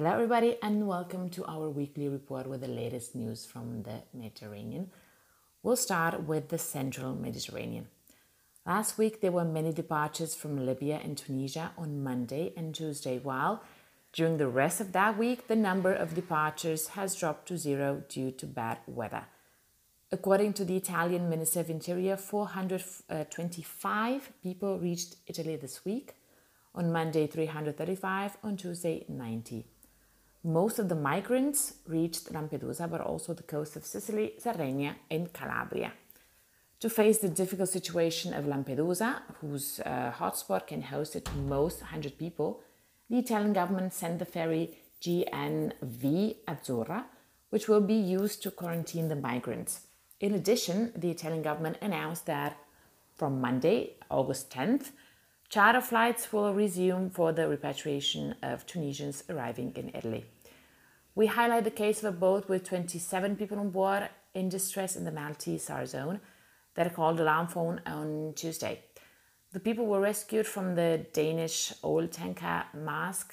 Hello, everybody, and welcome to our weekly report with the latest news from the Mediterranean. We'll start with the central Mediterranean. Last week, there were many departures from Libya and Tunisia on Monday and Tuesday, while during the rest of that week, the number of departures has dropped to zero due to bad weather. According to the Italian Minister of Interior, 425 people reached Italy this week. On Monday, 335, on Tuesday, 90. Most of the migrants reached Lampedusa, but also the coast of Sicily, Sardinia, and Calabria. To face the difficult situation of Lampedusa, whose uh, hotspot can host at most 100 people, the Italian government sent the ferry GNV Azzurra, which will be used to quarantine the migrants. In addition, the Italian government announced that from Monday, August 10th, charter flights will resume for the repatriation of Tunisians arriving in Italy. We highlight the case of a boat with 27 people on board in distress in the Maltese SAR zone that called alarm phone on Tuesday. The people were rescued from the Danish oil tanker Maersk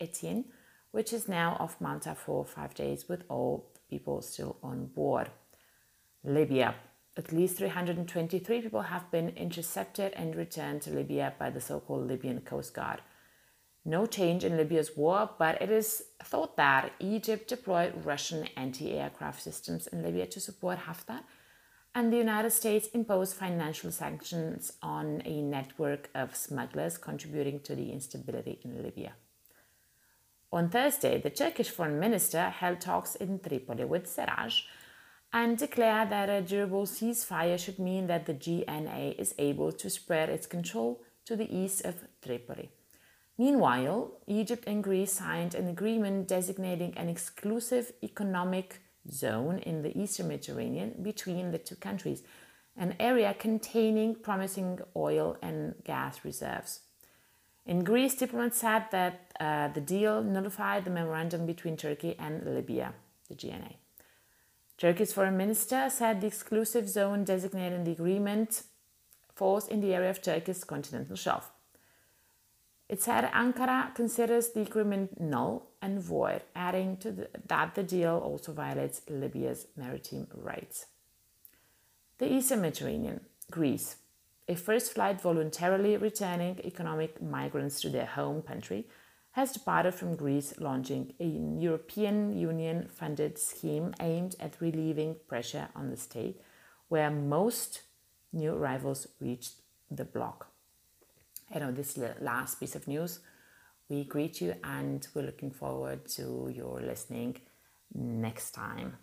Etienne, which is now off Malta for five days with all people still on board. Libya. At least 323 people have been intercepted and returned to Libya by the so called Libyan Coast Guard. No change in Libya's war, but it is thought that Egypt deployed Russian anti aircraft systems in Libya to support Haftar, and the United States imposed financial sanctions on a network of smugglers contributing to the instability in Libya. On Thursday, the Turkish foreign minister held talks in Tripoli with Serraj and declare that a durable ceasefire should mean that the GNA is able to spread its control to the east of Tripoli. Meanwhile, Egypt and Greece signed an agreement designating an exclusive economic zone in the eastern Mediterranean between the two countries, an area containing promising oil and gas reserves. In Greece, diplomats said that uh, the deal nullified the memorandum between Turkey and Libya, the GNA. Turkey's foreign minister said the exclusive zone designated in the agreement falls in the area of Turkey's continental shelf. It said Ankara considers the agreement null and void, adding the, that the deal also violates Libya's maritime rights. The Eastern Mediterranean, Greece. A first flight voluntarily returning economic migrants to their home country has departed from Greece, launching a European Union funded scheme aimed at relieving pressure on the state, where most new arrivals reached the bloc. You know this last piece of news we greet you and we're looking forward to your listening next time